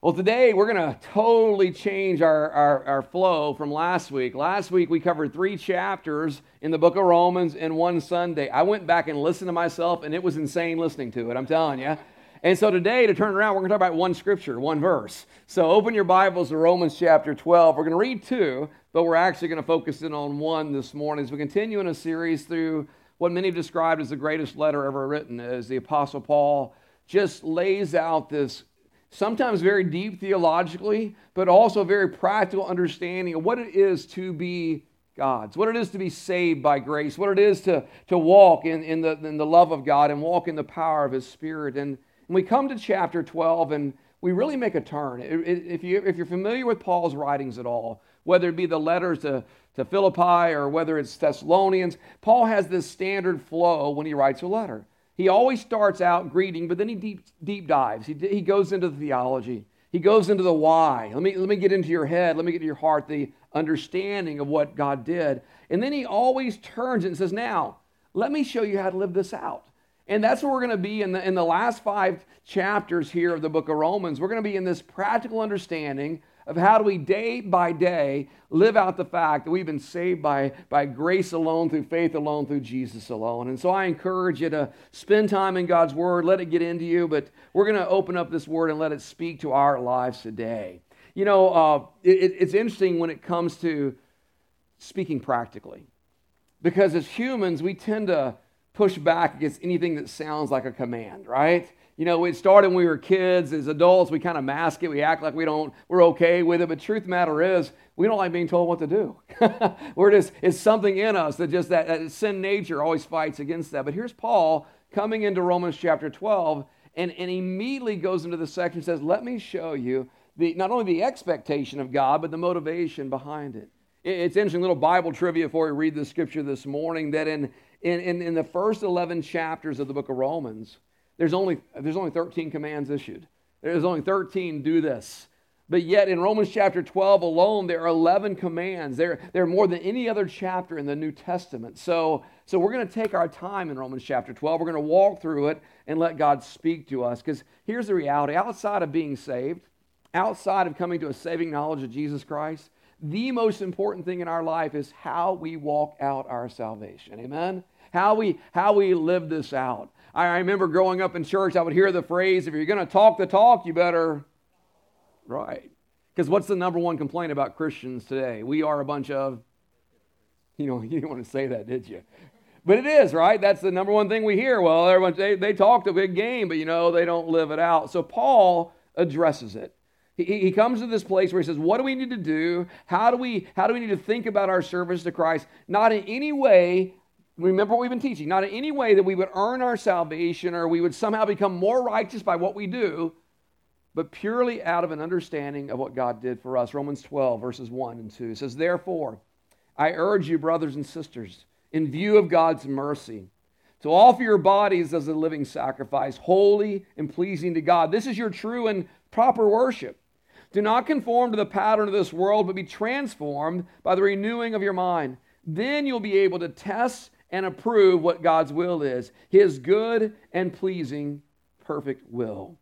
Well, today we're going to totally change our, our, our, flow from last week. Last week we covered three chapters in the book of Romans in one Sunday. I went back and listened to myself, and it was insane listening to it, I'm telling you. And so today, to turn around, we're going to talk about one scripture, one verse. So open your Bibles to Romans chapter 12. We're going to read two, but we're actually going to focus in on one this morning as we continue in a series through what many have described as the greatest letter ever written, as the Apostle Paul just lays out this sometimes very deep theologically, but also very practical understanding of what it is to be God's, what it is to be saved by grace, what it is to, to walk in, in, the, in the love of God and walk in the power of His Spirit. And, and we come to chapter 12 and we really make a turn. If, you, if you're familiar with Paul's writings at all, whether it be the letters to, to Philippi or whether it's Thessalonians, Paul has this standard flow when he writes a letter. He always starts out greeting, but then he deep, deep dives. He, he goes into the theology. He goes into the why. Let me, let me get into your head. Let me get to your heart the understanding of what God did. And then he always turns and says, Now, let me show you how to live this out. And that's where we're going to be in the, in the last five chapters here of the book of Romans. We're going to be in this practical understanding of how do we day by day live out the fact that we've been saved by, by grace alone, through faith alone, through Jesus alone. And so I encourage you to spend time in God's Word, let it get into you, but we're going to open up this Word and let it speak to our lives today. You know, uh, it, it's interesting when it comes to speaking practically, because as humans, we tend to push back against anything that sounds like a command, right? You know, it started when we were kids. As adults, we kind of mask it. We act like we don't, we're okay with it. But truth matter is, we don't like being told what to do. we're just, it's something in us that just that, that sin nature always fights against that. But here's Paul coming into Romans chapter 12 and, and immediately goes into the section says, Let me show you the, not only the expectation of God, but the motivation behind it. It's interesting little Bible trivia before we read the scripture this morning that in, in, in, in the first 11 chapters of the book of Romans, there's only, there's only 13 commands issued. There's only 13 do this. But yet in Romans chapter 12 alone, there are 11 commands. There, there are more than any other chapter in the New Testament. So, so we're going to take our time in Romans chapter 12. We're going to walk through it and let God speak to us. Because here's the reality outside of being saved, outside of coming to a saving knowledge of Jesus Christ, the most important thing in our life is how we walk out our salvation. Amen? How we, how we live this out. I remember growing up in church, I would hear the phrase, if you're going to talk the talk, you better. Right. Because what's the number one complaint about Christians today? We are a bunch of. You know, you didn't want to say that, did you? But it is, right? That's the number one thing we hear. Well, everyone, they, they talk a big game, but you know, they don't live it out. So Paul addresses it. He, he comes to this place where he says, What do we need to do? How do we, how do we need to think about our service to Christ? Not in any way remember what we've been teaching, not in any way that we would earn our salvation or we would somehow become more righteous by what we do, but purely out of an understanding of what God did for us. Romans 12, verses 1 and 2 says, Therefore, I urge you, brothers and sisters, in view of God's mercy, to offer your bodies as a living sacrifice, holy and pleasing to God. This is your true and proper worship. Do not conform to the pattern of this world, but be transformed by the renewing of your mind. Then you'll be able to test and approve what God's will is his good and pleasing, perfect will.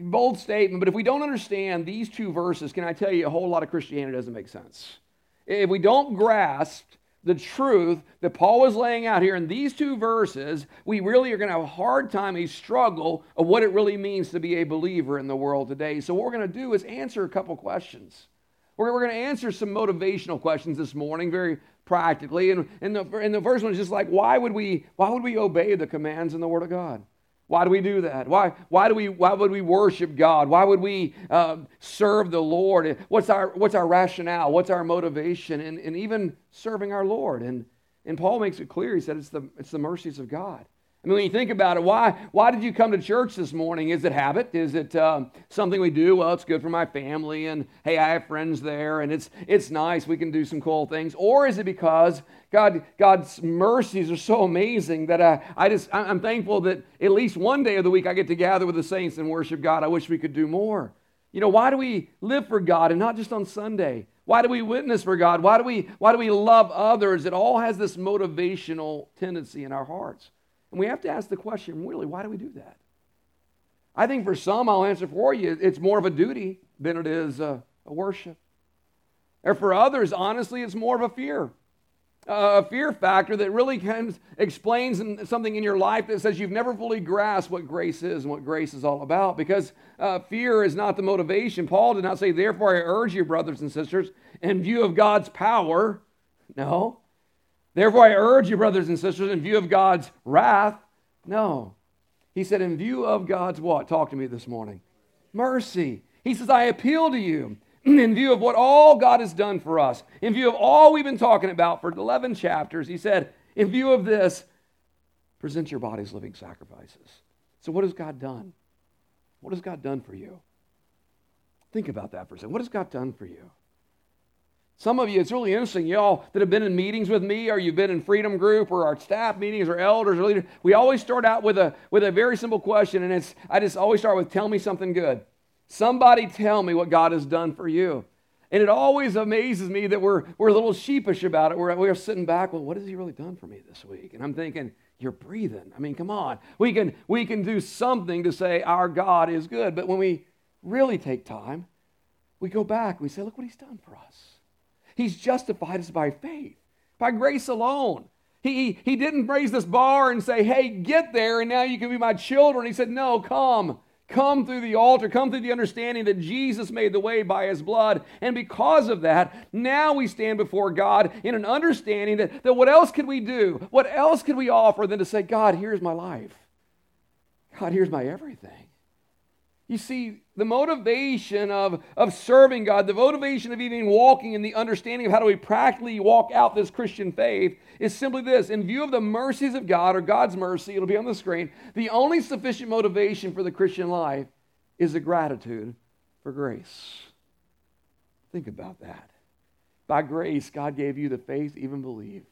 Bold statement, but if we don't understand these two verses, can I tell you a whole lot of Christianity doesn't make sense? If we don't grasp the truth that Paul was laying out here in these two verses, we really are going to have a hard time, a struggle of what it really means to be a believer in the world today. So, what we're going to do is answer a couple questions. We're, we're going to answer some motivational questions this morning, very practically. And, and, the, and the first one is just like, why would, we, why would we obey the commands in the Word of God? Why do we do that? Why, why, do we, why would we worship God? Why would we uh, serve the Lord? What's our, what's our rationale? What's our motivation And, in even serving our Lord? And, and Paul makes it clear. He said it's the, it's the mercies of God. I mean, when you think about it, why, why did you come to church this morning? Is it habit? Is it um, something we do? Well, it's good for my family, and hey, I have friends there, and it's, it's nice. We can do some cool things. Or is it because God, God's mercies are so amazing that I, I just, I'm thankful that at least one day of the week I get to gather with the saints and worship God. I wish we could do more. You know, why do we live for God and not just on Sunday? Why do we witness for God? Why do we, why do we love others? It all has this motivational tendency in our hearts. And we have to ask the question really, why do we do that? I think for some, I'll answer for you, it's more of a duty than it is a, a worship. Or for others, honestly, it's more of a fear. Uh, a fear factor that really of explains something in your life that says you've never fully grasped what grace is and what grace is all about because uh, fear is not the motivation. Paul did not say, Therefore, I urge you, brothers and sisters, in view of God's power. No. Therefore, I urge you, brothers and sisters, in view of God's wrath. No. He said, In view of God's what? Talk to me this morning. Mercy. He says, I appeal to you in view of what all God has done for us, in view of all we've been talking about for 11 chapters, he said, in view of this, present your bodies living sacrifices. So, what has God done? What has God done for you? Think about that for a second. What has God done for you? Some of you, it's really interesting, y'all that have been in meetings with me, or you've been in Freedom Group, or our staff meetings, or elders, or leaders. We always start out with a with a very simple question, and it's I just always start with, "Tell me something good." Somebody tell me what God has done for you. And it always amazes me that we're, we're a little sheepish about it. We're, we're sitting back, well, what has he really done for me this week? And I'm thinking, you're breathing. I mean, come on. We can, we can do something to say our God is good. But when we really take time, we go back we say, look what he's done for us. He's justified us by faith, by grace alone. He, he didn't raise this bar and say, hey, get there and now you can be my children. He said, no, come. Come through the altar, come through the understanding that Jesus made the way by his blood. And because of that, now we stand before God in an understanding that, that what else could we do? What else could we offer than to say, God, here's my life? God, here's my everything. You see, the motivation of, of serving God, the motivation of even walking in the understanding of how do we practically walk out this Christian faith is simply this. In view of the mercies of God or God's mercy, it'll be on the screen, the only sufficient motivation for the Christian life is the gratitude for grace. Think about that. By grace, God gave you the faith to even believe.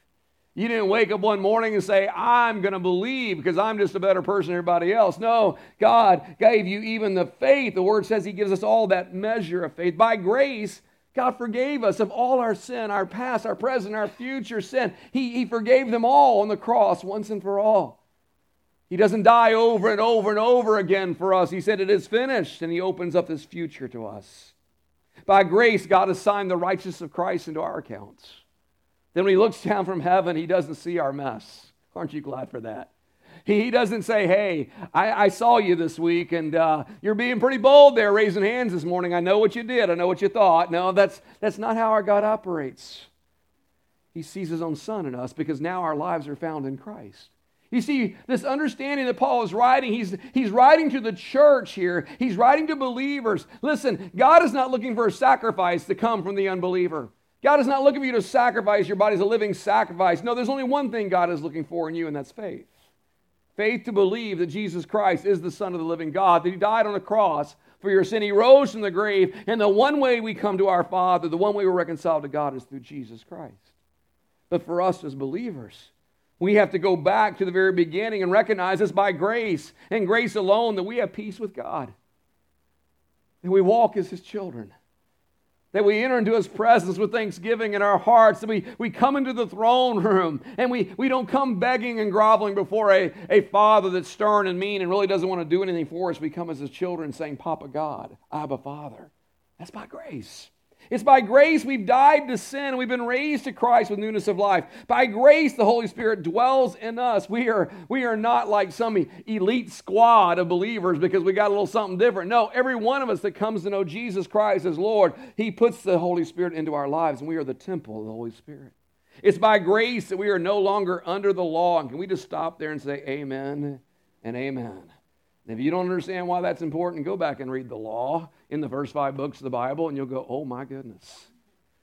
You didn't wake up one morning and say, I'm going to believe because I'm just a better person than everybody else. No, God gave you even the faith. The word says He gives us all that measure of faith. By grace, God forgave us of all our sin, our past, our present, our future sin. He, he forgave them all on the cross once and for all. He doesn't die over and over and over again for us. He said, It is finished, and He opens up this future to us. By grace, God assigned the righteousness of Christ into our accounts. Then when he looks down from heaven, he doesn't see our mess. Aren't you glad for that? He doesn't say, Hey, I, I saw you this week and uh, you're being pretty bold there, raising hands this morning. I know what you did. I know what you thought. No, that's, that's not how our God operates. He sees his own son in us because now our lives are found in Christ. You see, this understanding that Paul is writing, he's, he's writing to the church here. He's writing to believers. Listen, God is not looking for a sacrifice to come from the unbeliever. God is not looking for you to sacrifice your body as a living sacrifice. No, there's only one thing God is looking for in you, and that's faith. Faith to believe that Jesus Christ is the Son of the living God, that He died on the cross for your sin. He rose from the grave, and the one way we come to our Father, the one way we're reconciled to God is through Jesus Christ. But for us as believers, we have to go back to the very beginning and recognize it's by grace and grace alone that we have peace with God. And we walk as His children that we enter into his presence with thanksgiving in our hearts, that we, we come into the throne room and we, we don't come begging and groveling before a, a father that's stern and mean and really doesn't want to do anything for us. We come as his children saying, Papa God, Abba Father. That's by grace. It's by grace we've died to sin and we've been raised to Christ with newness of life. By grace, the Holy Spirit dwells in us. We are, we are not like some elite squad of believers because we got a little something different. No, every one of us that comes to know Jesus Christ as Lord, He puts the Holy Spirit into our lives and we are the temple of the Holy Spirit. It's by grace that we are no longer under the law. And can we just stop there and say amen and amen? If you don't understand why that's important, go back and read the law in the first five books of the Bible, and you'll go, oh my goodness.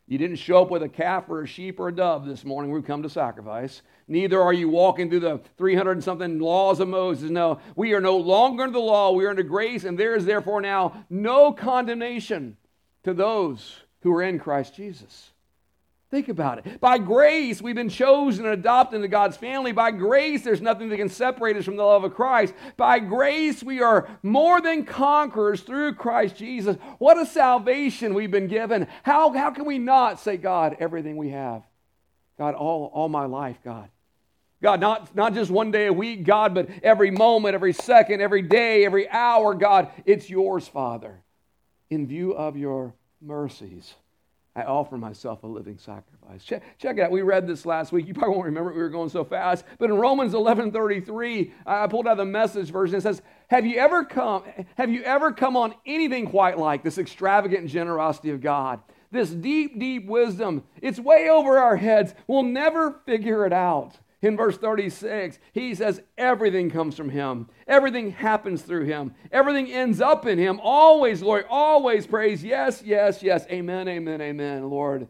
You didn't show up with a calf or a sheep or a dove this morning. We've come to sacrifice. Neither are you walking through the 300 and something laws of Moses. No, we are no longer under the law. We are under grace, and there is therefore now no condemnation to those who are in Christ Jesus. Think about it. By grace, we've been chosen and adopted into God's family. By grace, there's nothing that can separate us from the love of Christ. By grace, we are more than conquerors through Christ Jesus. What a salvation we've been given. How, how can we not say, God, everything we have? God, all, all my life, God, God, not, not just one day a week, God, but every moment, every second, every day, every hour, God, it's yours, Father. In view of your mercies, I offer myself a living sacrifice. Check, check it out. We read this last week. You probably won't remember it. We were going so fast. But in Romans 11 33, I pulled out the message version. It says, Have you ever come, have you ever come on anything quite like this extravagant generosity of God? This deep, deep wisdom. It's way over our heads. We'll never figure it out. In verse 36, he says, Everything comes from him. Everything happens through him. Everything ends up in him. Always, Lord, always praise. Yes, yes, yes. Amen, amen, amen. Lord,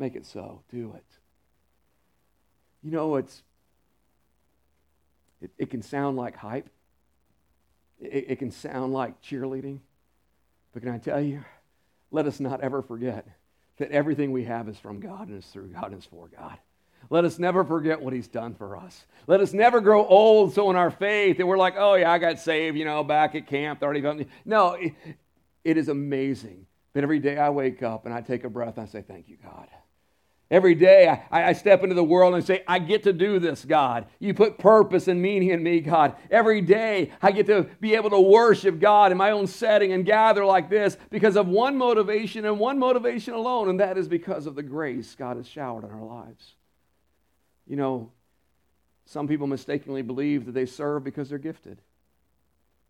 make it so. Do it. You know, it's it, it can sound like hype. It, it can sound like cheerleading. But can I tell you, let us not ever forget that everything we have is from God and is through God and is for God. Let us never forget what he's done for us. Let us never grow old so in our faith that we're like, oh, yeah, I got saved, you know, back at camp. 30, no, it, is amazing that every day I wake up and I take a breath and I say, thank you, God. Every day I, I, step into the world and say, I get to do this, God. You put purpose and meaning in me, God. Every day I get to be able to worship God in my own setting and gather like this because of one motivation and one motivation alone, and that is because of the grace God has showered on our lives. You know, some people mistakenly believe that they serve because they're gifted.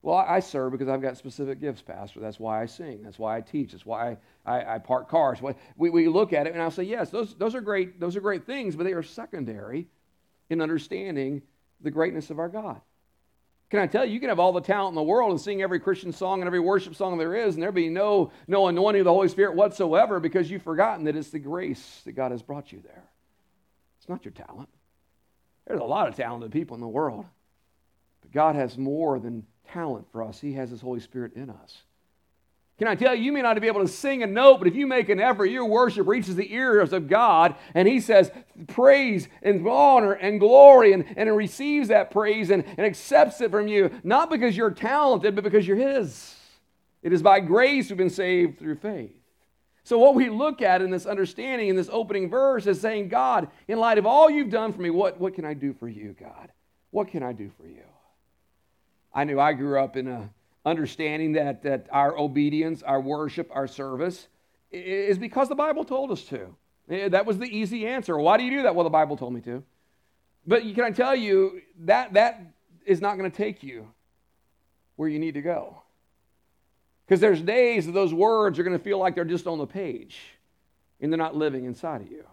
Well, I serve because I've got specific gifts, Pastor. That's why I sing. That's why I teach. That's why I, I, I park cars. We, we look at it and I'll say, yes, those, those, are great, those are great things, but they are secondary in understanding the greatness of our God. Can I tell you, you can have all the talent in the world and sing every Christian song and every worship song there is, and there be no, no anointing of the Holy Spirit whatsoever because you've forgotten that it's the grace that God has brought you there. It's not your talent. There's a lot of talented people in the world. But God has more than talent for us, He has His Holy Spirit in us. Can I tell you, you may not be able to sing a note, but if you make an effort, your worship reaches the ears of God, and He says, praise and honor and glory, and, and receives that praise and, and accepts it from you, not because you're talented, but because you're His. It is by grace we've been saved through faith. So, what we look at in this understanding in this opening verse is saying, God, in light of all you've done for me, what, what can I do for you, God? What can I do for you? I knew I grew up in a understanding that, that our obedience, our worship, our service is because the Bible told us to. Eh, that was the easy answer. Why do you do that? Well, the Bible told me to. But can I tell you that that is not going to take you where you need to go. Because there's days that those words are going to feel like they're just on the page and they're not living inside of you.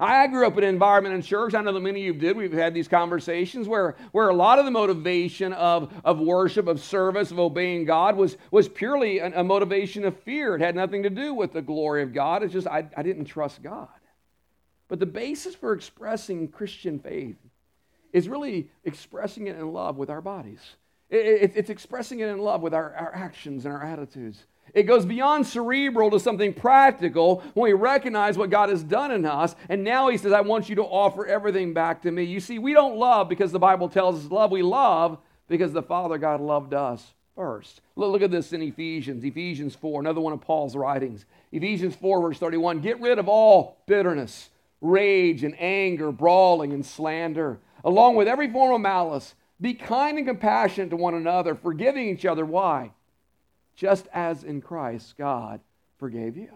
I grew up in an environment in church. I know that many of you did. We've had these conversations where, where a lot of the motivation of, of worship, of service, of obeying God was, was purely a, a motivation of fear. It had nothing to do with the glory of God. It's just I, I didn't trust God. But the basis for expressing Christian faith is really expressing it in love with our bodies. It, it, it's expressing it in love with our, our actions and our attitudes. It goes beyond cerebral to something practical when we recognize what God has done in us. And now He says, I want you to offer everything back to me. You see, we don't love because the Bible tells us love. We love because the Father God loved us first. Look at this in Ephesians, Ephesians 4, another one of Paul's writings. Ephesians 4, verse 31 Get rid of all bitterness, rage, and anger, brawling, and slander, along with every form of malice. Be kind and compassionate to one another, forgiving each other. Why? Just as in Christ God forgave you.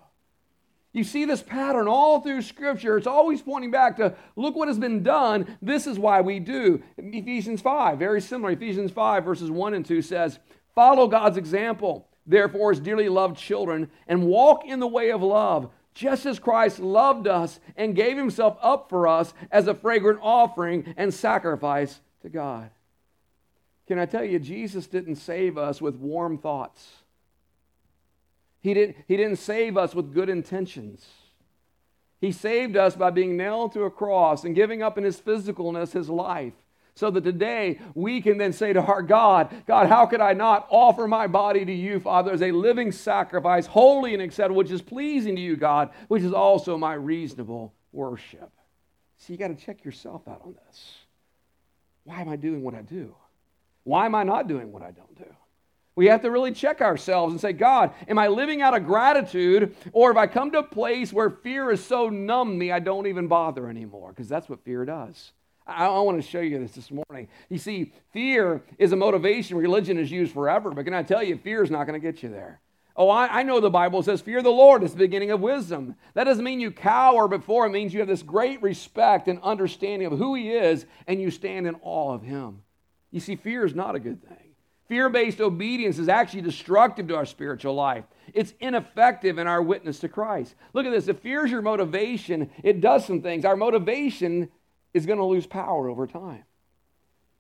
You see this pattern all through Scripture. It's always pointing back to look what has been done. This is why we do. Ephesians 5, very similar. Ephesians 5, verses 1 and 2 says, Follow God's example, therefore, as dearly loved children, and walk in the way of love, just as Christ loved us and gave himself up for us as a fragrant offering and sacrifice to God. Can I tell you, Jesus didn't save us with warm thoughts. He didn't, he didn't save us with good intentions. He saved us by being nailed to a cross and giving up in his physicalness his life. So that today we can then say to our God, God, how could I not offer my body to you, Father, as a living sacrifice, holy and acceptable, which is pleasing to you, God, which is also my reasonable worship? See, you got to check yourself out on this. Why am I doing what I do? Why am I not doing what I don't do? We have to really check ourselves and say, God, am I living out of gratitude? Or have I come to a place where fear is so numb me I don't even bother anymore? Because that's what fear does. I, I want to show you this this morning. You see, fear is a motivation religion is used forever, but can I tell you, fear is not going to get you there. Oh, I, I, know the Bible says, Fear the Lord is the beginning of wisdom. That doesn't mean you cower before, it means you have this great respect and understanding of who He is, and you stand in awe of Him. You see, fear is not a good thing. Fear based obedience is actually destructive to our spiritual life. It's ineffective in our witness to Christ. Look at this. If fear is your motivation, it does some things. Our motivation is going to lose power over time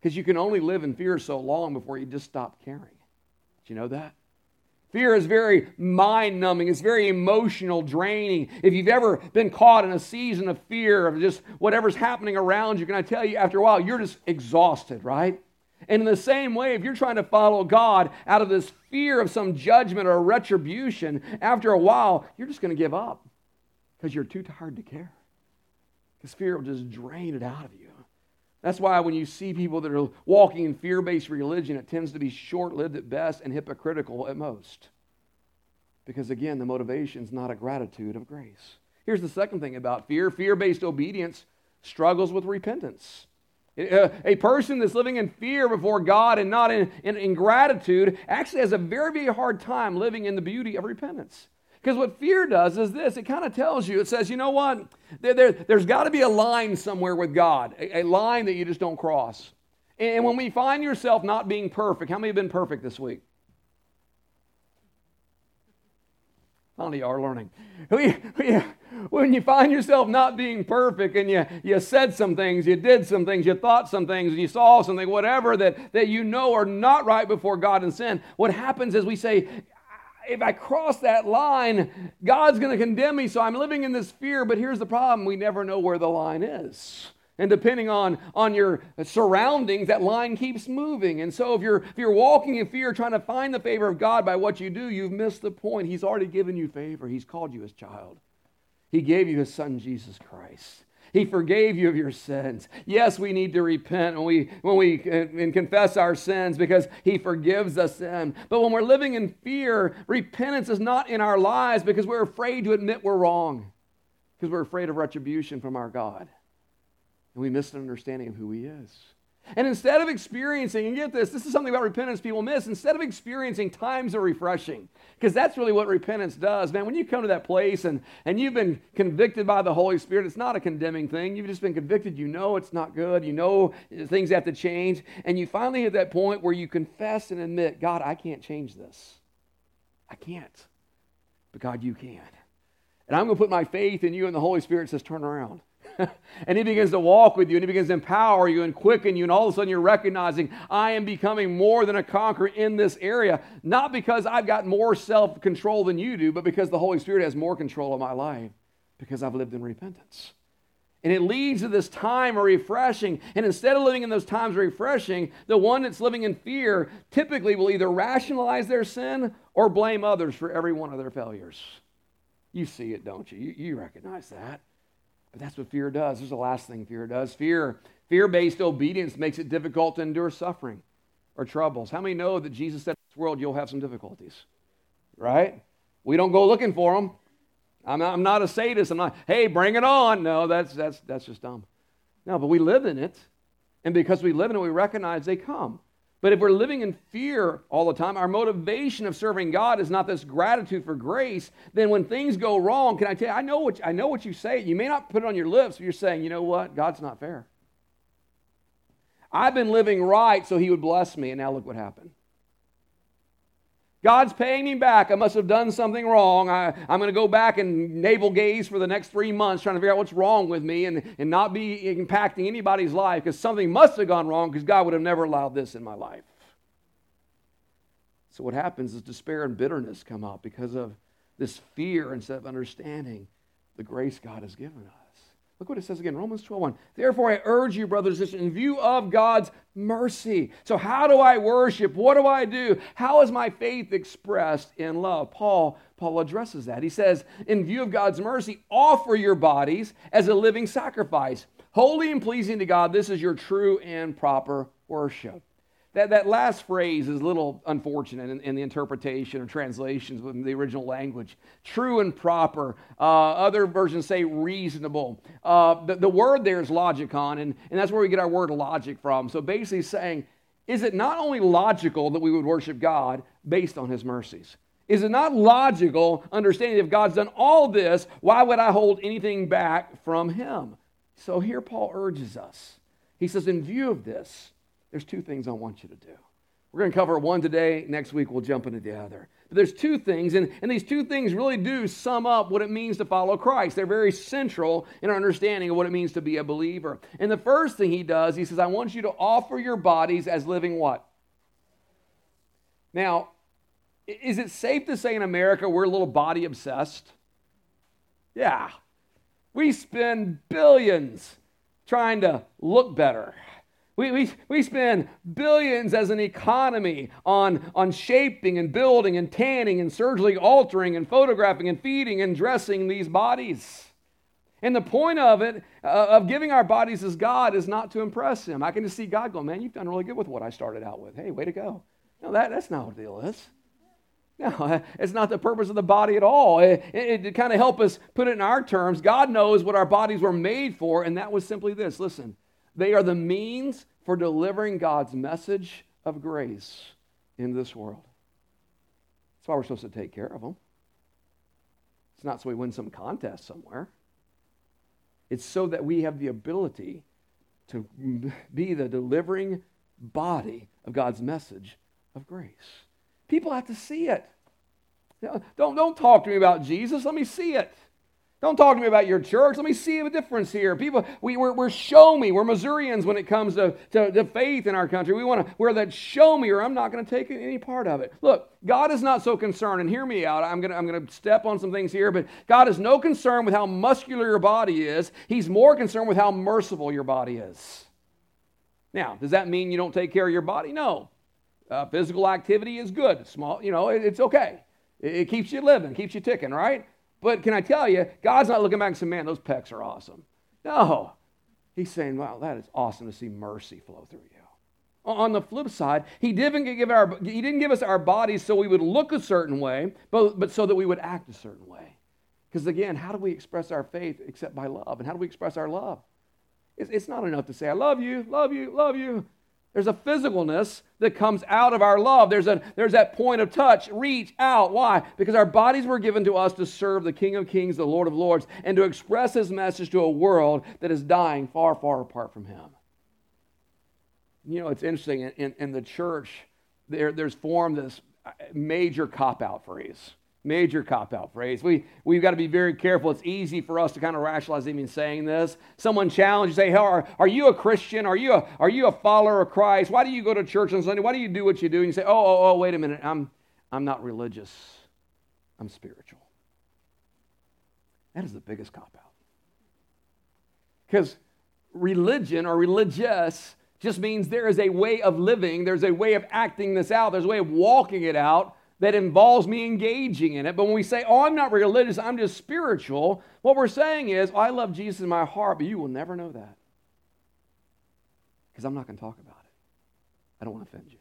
because you can only live in fear so long before you just stop caring. Do you know that? Fear is very mind numbing. It's very emotional draining. If you've ever been caught in a season of fear of just whatever's happening around you, can I tell you, after a while, you're just exhausted, right? And in the same way, if you're trying to follow God out of this fear of some judgment or retribution, after a while, you're just going to give up because you're too tired to care. Because fear will just drain it out of you. That's why when you see people that are walking in fear based religion, it tends to be short lived at best and hypocritical at most. Because again, the motivation is not a gratitude of grace. Here's the second thing about fear fear based obedience struggles with repentance. Uh, a person that's living in fear before God and not in, in, in, gratitude actually has a very, very hard time living in the beauty of repentance. Because what fear does is this it kind of tells you, it says, you know what? There, there, has got to be a line somewhere with God, a, a, line that you just don't cross. And when we find yourself not being perfect, how many have been perfect this week? How many are learning? We, we, when you find yourself not being perfect and you, you said some things, you did some things, you thought some things, you saw something, whatever that, that you know are not right before God and sin, what happens is we say, if I cross that line, God's going to condemn me, so I'm living in this fear. But here's the problem we never know where the line is. And depending on, on your surroundings, that line keeps moving. And so if you're, if you're walking in fear, trying to find the favor of God by what you do, you've missed the point. He's already given you favor, He's called you His child. He gave you His Son, Jesus Christ. He forgave you of your sins. Yes, we need to repent when we, when we uh, and confess our sins because He forgives us sin. But when we're living in fear, repentance is not in our lives because we're afraid to admit we're wrong, because we're afraid of retribution from our God. And we miss an understanding of who He is. And instead of experiencing, and get this, this is something about repentance people miss, instead of experiencing times of refreshing, because that's really what repentance does, man. When you come to that place and, and you've been convicted by the Holy Spirit, it's not a condemning thing. You've just been convicted. You know it's not good. You know things have to change. And you finally hit that point where you confess and admit, God, I can't change this. I can't. But God, you can. And I'm going to put my faith in you, and the Holy Spirit says, turn around. and he begins to walk with you and he begins to empower you and quicken you and all of a sudden you're recognizing i am becoming more than a conqueror in this area not because i've got more self-control than you do but because the holy spirit has more control of my life because i've lived in repentance and it leads to this time of refreshing. And instead of living in those times of refreshing, the one that's living in fear typically will either rationalize their sin or blame others for every one of their failures. You see it, don't you? You, you recognize that. But that's what fear does. There's the last thing fear does. Fear, fear-based obedience makes it difficult to endure suffering or troubles. How many know that Jesus said in this world you'll have some difficulties? Right? We don't go looking for them. I'm not, I'm not a sadist. I'm not, hey, bring it on. No, that's, that's, that's just dumb. No, but we live in it. And because we live in it, we recognize they come. But if we're living in fear all the time, our motivation of serving God is not this gratitude for grace, then when things go wrong, can I tell you, I know what, I know what you say. You may not put it on your lips, but you're saying, you know what? God's not fair. I've been living right so he would bless me, and now look what happened. God's paying me back. I must have done something wrong. I, am going to go back and navel gaze for the next three months trying to figure out what's wrong with me and, and not be impacting anybody's life because something must have gone wrong because God would have never allowed this in my life. So, what happens is despair and bitterness come up because of this fear instead of understanding the grace God has given us. Look what it says again, Romans 12, Therefore, I urge you, brothers and sisters, in view of God's mercy. So, how do I worship? What do I do? How is my faith expressed in love? Paul, Paul addresses that. He says, in view of God's mercy, offer your bodies as a living sacrifice, holy and pleasing to God. This is your true and proper worship. That, that last phrase is a little unfortunate in, in the interpretation or translations in the original language. True and proper. Uh, other versions say reasonable. Uh, the, the word there is logikon, and, and that's where we get our word logic from. So basically saying, is it not only logical that we would worship God based on his mercies? Is it not logical understanding if God's done all this, why would I hold anything back from him? So here Paul urges us. He says, in view of this, there's two things I want you to do. We're going to cover one today. Next week, we'll jump into the other. But there's two things, and, and these two things really do sum up what it means to follow Christ. They're very central in our understanding of what it means to be a believer. And the first thing he does, he says, I want you to offer your bodies as living what? Now, is it safe to say in America we're a little body obsessed? Yeah. We spend billions trying to look better we, we, we spend billions as an economy on, on shaping and building and tanning and surgically altering and photographing and feeding and dressing these bodies. And the point of it, uh, of giving our bodies as God, is not to impress Him. I can just see God go, man, you've done really good with what I started out with. Hey, way to go. No, that, that's not what the deal is. No, it's not the purpose of the body at all. It, it, it kind of help us put it in our terms. God knows what our bodies were made for, and that was simply this. Listen, they are the means for delivering God's message of grace in this world. That's why we're supposed to take care of them. It's not so we win some contest somewhere. It's so that we have the ability to be the delivering body of God's message of grace. People have to see it. Don't, don't talk to me about Jesus. Let me see it. Don't talk to me about your church. Let me see a difference here. People, we, we're, we're show me. We're Missourians when it comes to, to, to faith in our country. We want to, we're that show me or I'm not going to take any part of it. Look, God is not so concerned, and hear me out. I'm going to I'm going to step on some things here, but God is no concern with how muscular your body is. He's more concerned with how merciful your body is. Now, does that mean you don't take care of your body? No. Uh, physical activity is good. Small, you know, it, it's okay. It, it keeps you living, keeps you ticking, right? But can I tell you, God's not looking back and saying, man, those pecs are awesome. No. He's saying, wow, that is awesome to see mercy flow through you. On the flip side, he didn't give, our, he didn't give us our bodies so we would look a certain way, but, but so that we would act a certain way. Because again, how do we express our faith except by love? And how do we express our love? It's, it's not enough to say, I love you, love you, love you. There's a physicalness that comes out of our love. There's, a, there's that point of touch, reach out. Why? Because our bodies were given to us to serve the King of Kings, the Lord of Lords, and to express his message to a world that is dying far, far apart from him. You know, it's interesting. In, in, in the church, there, there's formed this major cop out phrase Major cop out phrase. We, we've got to be very careful. It's easy for us to kind of rationalize even saying this. Someone challenges, say, hey, are, are you a Christian? Are you a, are you a follower of Christ? Why do you go to church on Sunday? Why do you do what you do? And you say, oh, oh, oh, wait a minute. I'm, I'm not religious. I'm spiritual. That is the biggest cop out. Because religion or religious just means there is a way of living, there's a way of acting this out, there's a way of walking it out that involves me engaging in it. But when we say, oh, I'm not religious, I'm just spiritual, what we're saying is, oh, I love Jesus in my heart, but you will never know that. Because I'm not going to talk about it. I don't want to offend you.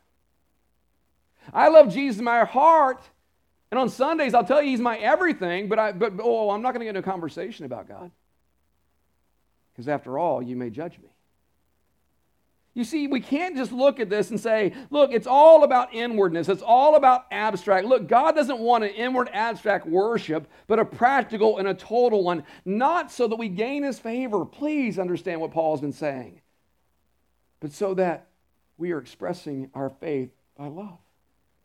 I love Jesus in my heart, and on Sundays I'll tell you he's my everything, but, I, but oh, I'm not going to get into a conversation about God. Because after all, you may judge me. You see, we can't just look at this and say, look, it's all about inwardness. It's all about abstract. Look, God doesn't want an inward abstract worship, but a practical and a total one, not so that we gain his favor. Please understand what Paul has been saying, but so that we are expressing our faith by love,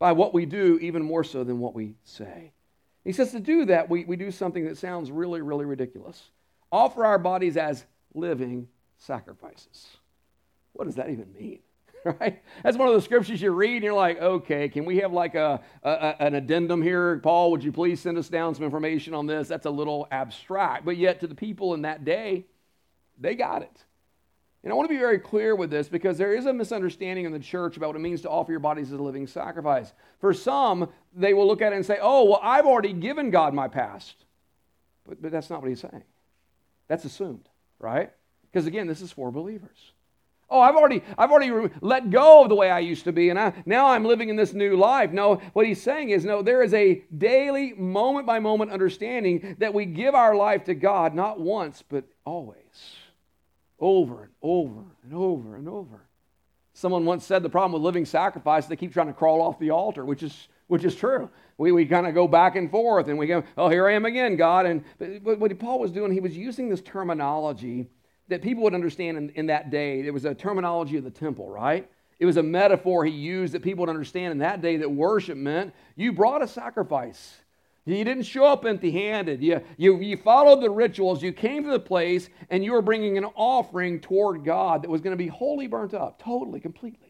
by what we do, even more so than what we say. He says to do that, we, we do something that sounds really, really ridiculous offer our bodies as living sacrifices. What does that even mean? Right? That's one of the scriptures you read and you're like, okay, can we have like a, a, an addendum here? Paul, would you please send us down some information on this? That's a little abstract. But yet, to the people in that day, they got it. And I want to be very clear with this because there is a misunderstanding in the church about what it means to offer your bodies as a living sacrifice. For some, they will look at it and say, oh, well, I've already given God my past. But, but that's not what he's saying. That's assumed, right? Because again, this is for believers. Oh, I've already, I've already let go of the way I used to be, and I, now I'm living in this new life. No, what he's saying is, no, there is a daily, moment by moment understanding that we give our life to God not once, but always, over and over and over and over. Someone once said the problem with living sacrifice, they keep trying to crawl off the altar, which is, which is true. We, we kind of go back and forth, and we go, oh, here I am again, God. And what Paul was doing, he was using this terminology that people would understand in, in that day. It was a terminology of the temple, right? It was a metaphor he used that people would understand in that day that worship meant you brought a sacrifice. You didn't show up empty handed. You, you, you followed the rituals. You came to the place and you were bringing an offering toward God that was going to be wholly burnt up, totally, completely.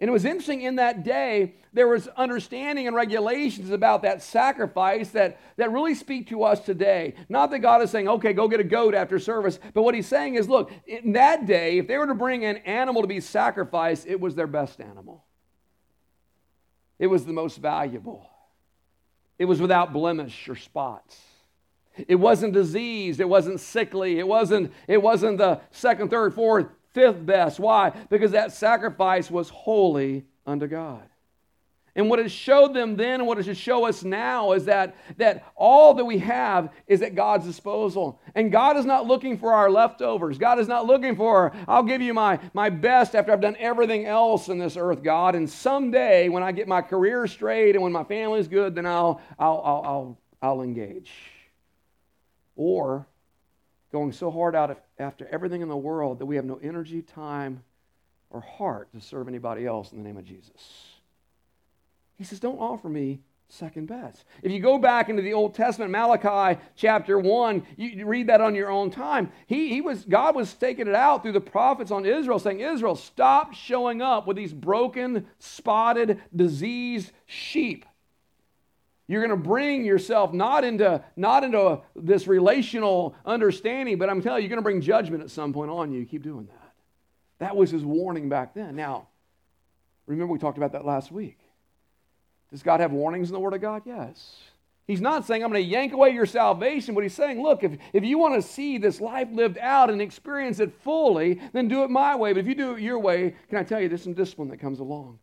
And it was interesting in that day, there was understanding and regulations about that sacrifice that, that really speak to us today. Not that God is saying, okay, go get a goat after service, but what he's saying is, look, in that day, if they were to bring an animal to be sacrificed, it was their best animal. It was the most valuable. It was without blemish or spots. It wasn't diseased. It wasn't sickly. It wasn't, it wasn't the second, third, fourth fifth best. Why? Because that sacrifice was holy unto God. And what it showed them then and what it should show us now is that, that all that we have is at God's disposal. And God is not looking for our leftovers. God is not looking for, I'll give you my, my best after I've done everything else in this earth, God. And someday when I get my career straight and when my family's good, then I'll, I'll, I'll, I'll, I'll engage. Or going so hard out after everything in the world that we have no energy, time, or heart to serve anybody else in the name of Jesus. He says, Don't offer me second best. If you go back into the Old Testament, Malachi chapter 1, you read that on your own time. He, he was, God was taking it out through the prophets on Israel, saying, Israel, stop showing up with these broken, spotted, diseased sheep. You're going to bring yourself not into, not into this relational understanding, but I'm telling you, you're going to bring judgment at some point on you. Keep doing that. That was his warning back then. Now, remember we talked about that last week. Does God have warnings in the Word of God? Yes. He's not saying, I'm going to yank away your salvation, but he's saying, look, if, if you want to see this life lived out and experience it fully, then do it my way. But if you do it your way, can I tell you, there's some discipline that comes along.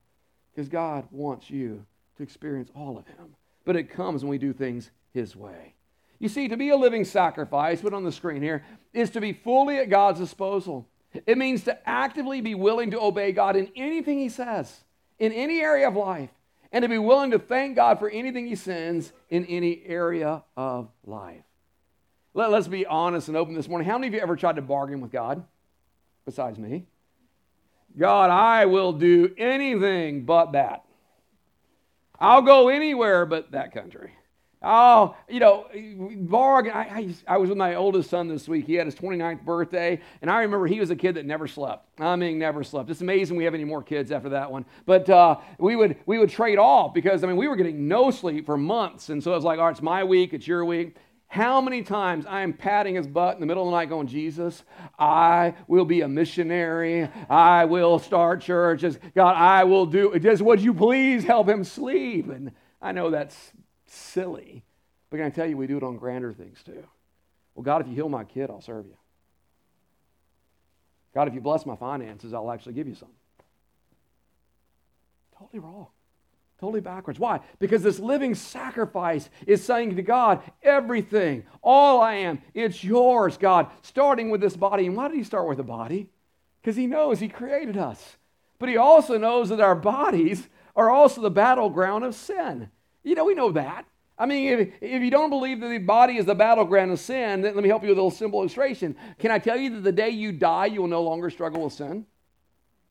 Because God wants you to experience all of Him but it comes when we do things His way. You see, to be a living sacrifice, put on the screen here, is to be fully at God's disposal. It means to actively be willing to obey God in anything He says, in any area of life, and to be willing to thank God for anything He sends in any area of life. Let, us be honest and open this morning. How many of you ever tried to bargain with God besides me? God, I will do anything but that. I'll go anywhere but that country. Oh, you know, bargain. I, I, I, was with my oldest son this week. He had his 29th birthday, and I remember he was a kid that never slept. I mean, never slept. It's amazing we have any more kids after that one. But uh, we would we would trade off because I mean we were getting no sleep for months, and so it was like, all right, it's my week, it's your week. How many times I am patting his butt in the middle of the night going, Jesus, I will be a missionary. I will start churches. God, I will do, just would you please help him sleep? And I know that's silly, but can I tell you, we do it on grander things too. Well, God, if you heal my kid, I'll serve you. God, if you bless my finances, I'll actually give you some. Totally wrong. Totally backwards. Why? Because this living sacrifice is saying to God, everything, all I am, it's yours, God, starting with this body. And why did He start with the body? Because He knows He created us. But He also knows that our bodies are also the battleground of sin. You know, we know that. I mean, if, if you don't believe that the body is the battleground of sin, let me help you with a little simple illustration. Can I tell you that the day you die, you will no longer struggle with sin?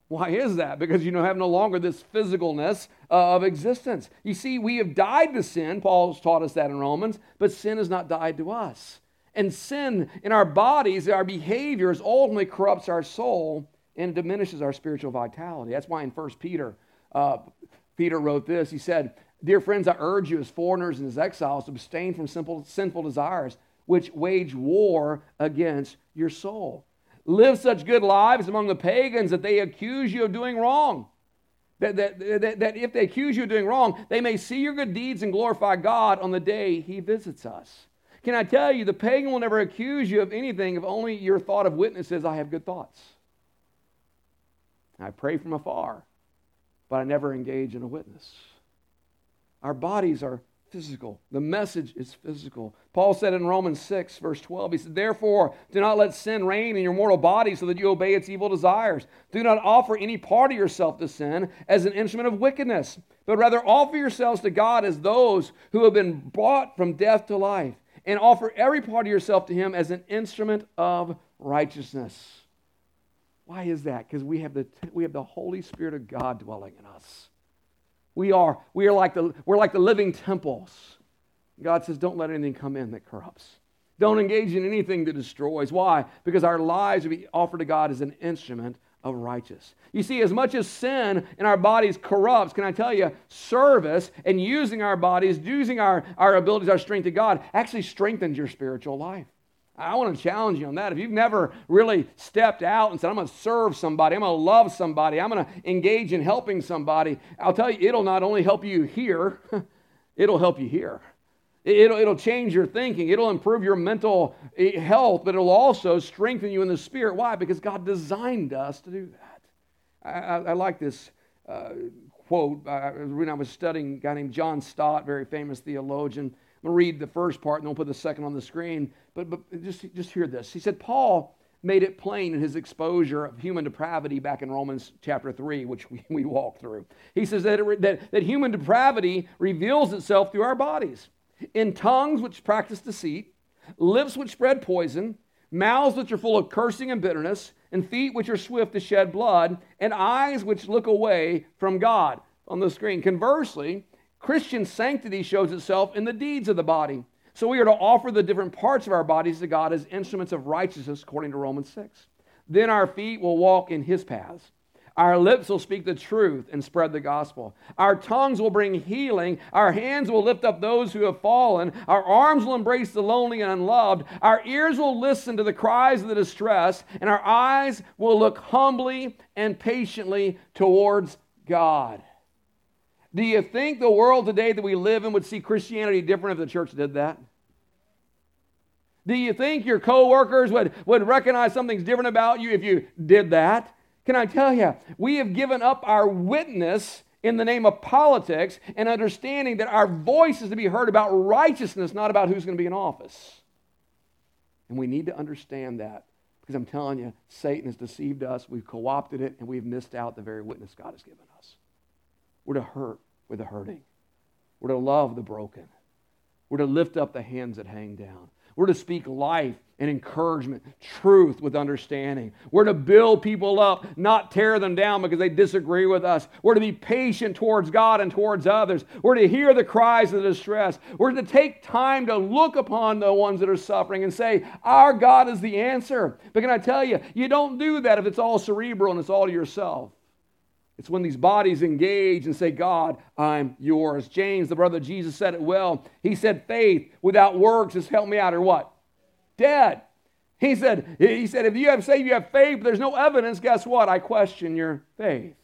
Why is that? Because you know have no longer this physicalness uh, of existence. You see, we have died to sin. Paul's taught us that in Romans, but sin has not died to us. And sin in our bodies, our behaviors, ultimately corrupts our soul and diminishes our spiritual vitality. That's why in 1 Peter, uh, Peter wrote this. He said, Dear friends, I urge you as foreigners and as exiles to abstain from simple, sinful desires which wage war against your soul. Live such good lives among the pagans that they accuse you of doing wrong. That, that, that, that if they accuse you of doing wrong, they may see your good deeds and glorify God on the day he visits us. Can I tell you, the pagan will never accuse you of anything if only your thought of witnesses, I have good thoughts. I pray from afar, but I never engage in a witness. Our bodies are physical. The message is physical. Paul said in Romans 6, verse 12, he said, Therefore, do not let sin reign in your mortal body so that you obey its evil desires. Do not offer any part of yourself to sin as an instrument of wickedness, but rather offer yourselves to God as those who have been brought from death to life, and offer every part of yourself to Him as an instrument of righteousness. Why is that? Because we, have the, we have the Holy Spirit of God dwelling in us. We are, we are like the, we're like the living temples. God says, don't let anything come in that corrupts. Don't engage in anything that destroys. Why? Because our lives will be offered to God as an instrument of righteous. You see, as much as sin in our bodies corrupts, can I tell you, service and using our bodies, using our, our abilities, our strength to God, actually strengthens your spiritual life. I want to challenge you on that. If you've never really stepped out and said, I'm going to serve somebody, I'm going to love somebody, I'm going to engage in helping somebody, I'll tell you, it'll not only help you here, it'll help you here. It'll, it'll change your thinking. It'll improve your mental eh, health, but it'll also strengthen you in the spirit. Why? Because God designed us to do that. I, I, I like this uh, quote. I, when I was studying a guy named John Stott, very famous theologian. I'm going to read the first part and we'll put the second on the screen. But, but just, just hear this. He said, Paul made it plain in his exposure of human depravity back in Romans chapter 3, which we, we walked through. He says that, it, that, that human depravity reveals itself through our bodies in tongues which practice deceit, lips which spread poison, mouths which are full of cursing and bitterness, and feet which are swift to shed blood, and eyes which look away from God. On the screen. Conversely, Christian sanctity shows itself in the deeds of the body. So we are to offer the different parts of our bodies to God as instruments of righteousness, according to Romans 6. Then our feet will walk in his paths. Our lips will speak the truth and spread the gospel. Our tongues will bring healing. Our hands will lift up those who have fallen. Our arms will embrace the lonely and unloved. Our ears will listen to the cries of the distressed. And our eyes will look humbly and patiently towards God. Do you think the world today that we live in would see Christianity different if the church did that? Do you think your coworkers would, would recognize something's different about you if you did that? Can I tell you, we have given up our witness in the name of politics and understanding that our voice is to be heard about righteousness, not about who's going to be in office. And we need to understand that because I'm telling you, Satan has deceived us, we've co opted it, and we've missed out the very witness God has given us. We're to hurt with the hurting. We're to love the broken. We're to lift up the hands that hang down. We're to speak life and encouragement, truth with understanding. We're to build people up, not tear them down because they disagree with us. We're to be patient towards God and towards others. We're to hear the cries of the distress. We're to take time to look upon the ones that are suffering and say, Our God is the answer. But can I tell you, you don't do that if it's all cerebral and it's all to yourself. It's when these bodies engage and say, God, I'm yours. James, the brother of Jesus, said it well. He said, faith without works is help me out, or what? Dead. He said, he said, if you have say you have faith, but there's no evidence, guess what? I question your faith.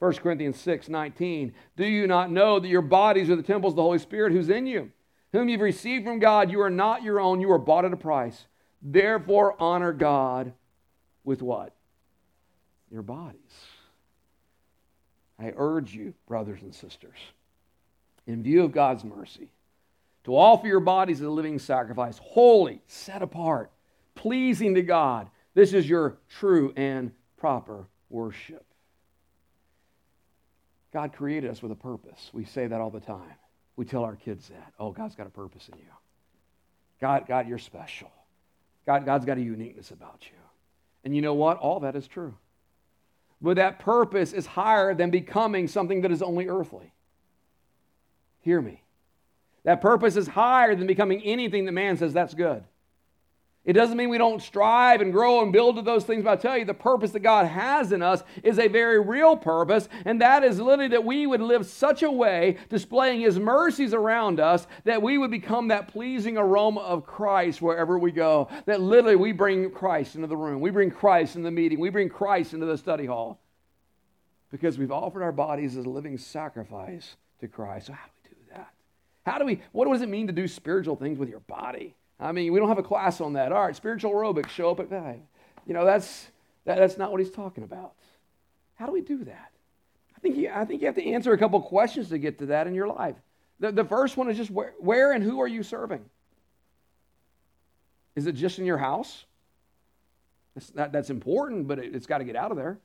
1 Corinthians 6, 19. Do you not know that your bodies are the temples of the Holy Spirit who's in you, whom you've received from God? You are not your own, you are bought at a price. Therefore, honor God with what? Your bodies. I urge you, brothers and sisters, in view of God's mercy, to offer your bodies as a living sacrifice, holy, set apart, pleasing to God. This is your true and proper worship. God created us with a purpose. We say that all the time. We tell our kids that. Oh, God's got a purpose in you. God, God, you're special. God, God's got a uniqueness about you. And you know what? All that is true. But that purpose is higher than becoming something that is only earthly. Hear me. That purpose is higher than becoming anything that man says that's good. It doesn't mean we don't strive and grow and build to those things, but I tell you, the purpose that God has in us is a very real purpose, and that is literally that we would live such a way, displaying His mercies around us, that we would become that pleasing aroma of Christ wherever we go. That literally we bring Christ into the room, we bring Christ in the meeting, we bring Christ into the study hall, because we've offered our bodies as a living sacrifice to Christ. So, how do we do that? How do we, what does it mean to do spiritual things with your body? I mean, we don't have a class on that. All right, spiritual aerobics, show up at five. You know, that's, that, that's not what he's talking about. How do we do that? I think you, I think you have to answer a couple questions to get to that in your life. The, the first one is just where, where and who are you serving? Is it just in your house? That's, that, that's important, but it, it's got to get out of there.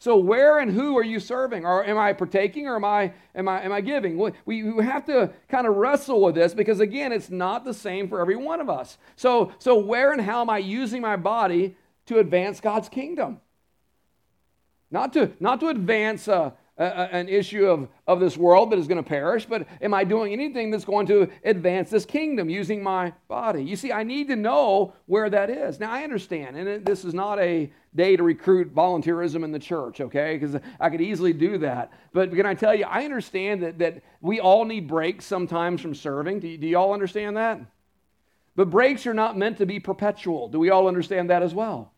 So where and who are you serving? Or am I partaking or am I am I am I giving? We, we have to kind of wrestle with this because again, it's not the same for every one of us. So so where and how am I using my body to advance God's kingdom? Not to not to advance a, an issue of, of this world that is going to perish, but am I doing anything that's going to advance this kingdom using my body? You see, I need to know where that is. Now, I understand, and it, this is not a day to recruit volunteerism in the church, okay? Because I could easily do that. But can I tell you, I understand that, that we all need breaks sometimes from serving. Do, do you all understand that? But breaks are not meant to be perpetual. Do we all understand that as well?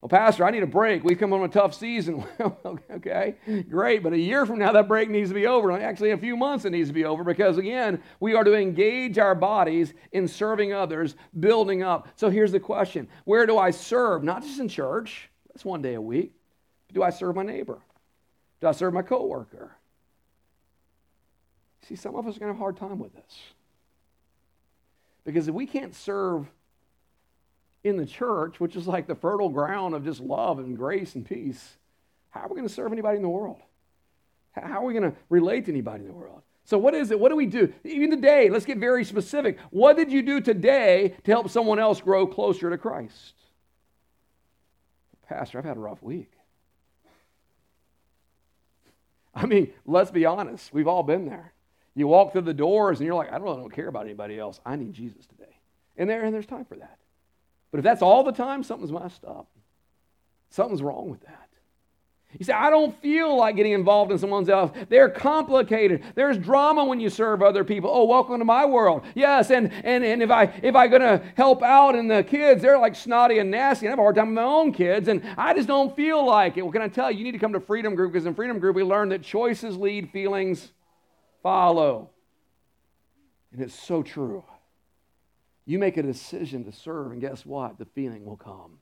Well, Pastor, I need a break. We've come on a tough season. okay, great. But a year from now, that break needs to be over. Actually, a few months, it needs to be over because, again, we are to engage our bodies in serving others, building up. So here's the question Where do I serve? Not just in church, that's one day a week. Do I serve my neighbor? Do I serve my coworker? See, some of us are going to have a hard time with this. Because if we can't serve in the church, which is like the fertile ground of just love and grace and peace, how are we going to serve anybody in the world? How are we going to relate to anybody in the world? So, what is it? What do we do? Even today, let's get very specific. What did you do today to help someone else grow closer to Christ? Pastor, I've had a rough week. I mean, let's be honest. We've all been there. You walk through the doors and you're like, I don't, I don't care about anybody else. I need Jesus today. And there, and there's time for that. But if that's all the time, something's messed up. Something's wrong with that. You say, I don't feel like getting involved in someone's else. They're complicated. There's drama when you serve other people. Oh, welcome to my world. Yes, and and, and if I if I gonna help out and the kids, they're like snotty and nasty. And I have a hard time with my own kids, and I just don't feel like it. Well, can I tell you, you need to come to Freedom Group because in Freedom Group we learn that choices lead, feelings follow. And it's so true. You make a decision to serve, and guess what? The feeling will come.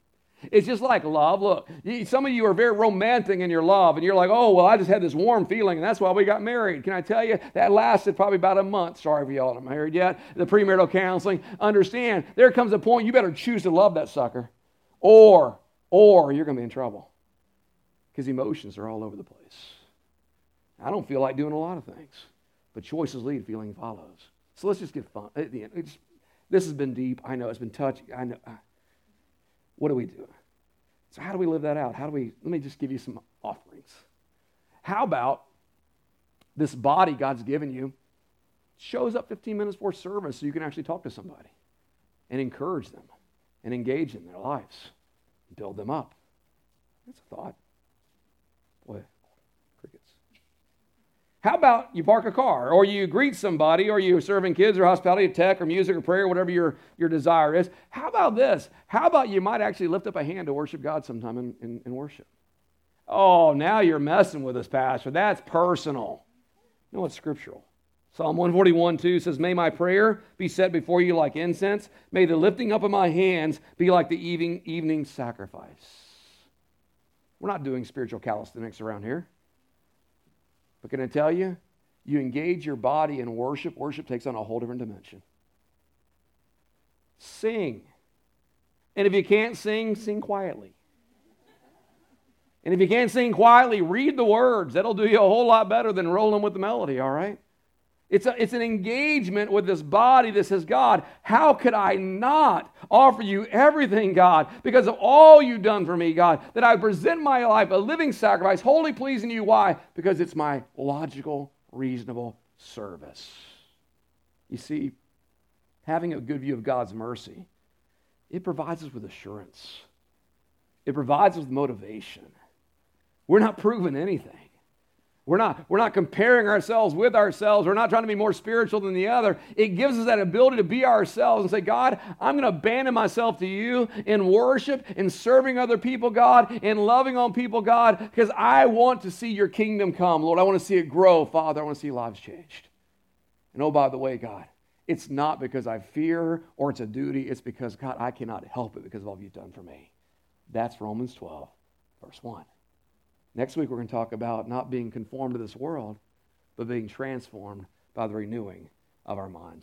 It's just like love. Look, some of you are very romantic in your love, and you're like, oh, well, I just had this warm feeling, and that's why we got married. Can I tell you? That lasted probably about a month. Sorry if y'all aren't married yet. The premarital counseling. Understand, there comes a point you better choose to love that sucker, or, or you're going to be in trouble because emotions are all over the place. I don't feel like doing a lot of things, but choices lead, feeling follows. So let's just get fun. At this has been deep. I know it's been touchy. I know. Uh, what do we do? So, how do we live that out? How do we? Let me just give you some offerings. How about this body God's given you shows up 15 minutes before service so you can actually talk to somebody and encourage them and engage in their lives, build them up? That's a thought. How about you park a car, or you greet somebody, or you're serving kids, or hospitality, or tech, or music, or prayer, whatever your, your desire is? How about this? How about you might actually lift up a hand to worship God sometime in, in, in worship? Oh, now you're messing with us, Pastor. That's personal. No, it's scriptural. Psalm 141 2 says, May my prayer be set before you like incense. May the lifting up of my hands be like the evening, evening sacrifice. We're not doing spiritual calisthenics around here. But can I tell you, you engage your body in worship, worship takes on a whole different dimension. Sing. And if you can't sing, sing quietly. And if you can't sing quietly, read the words. That'll do you a whole lot better than rolling with the melody, all right? It's, a, it's an engagement with this body that says, God, how could I not offer you everything, God, because of all you've done for me, God, that I present my life a living sacrifice, wholly pleasing to you. Why? Because it's my logical, reasonable service. You see, having a good view of God's mercy, it provides us with assurance, it provides us with motivation. We're not proving anything. We're not, we're not comparing ourselves with ourselves. We're not trying to be more spiritual than the other. It gives us that ability to be ourselves and say, God, I'm going to abandon myself to you in worship, in serving other people, God, in loving on people, God, because I want to see your kingdom come, Lord. I want to see it grow, Father. I want to see lives changed. And oh, by the way, God, it's not because I fear or it's a duty. It's because, God, I cannot help it because of all you've done for me. That's Romans 12, verse 1. Next week, we're going to talk about not being conformed to this world, but being transformed by the renewing of our minds.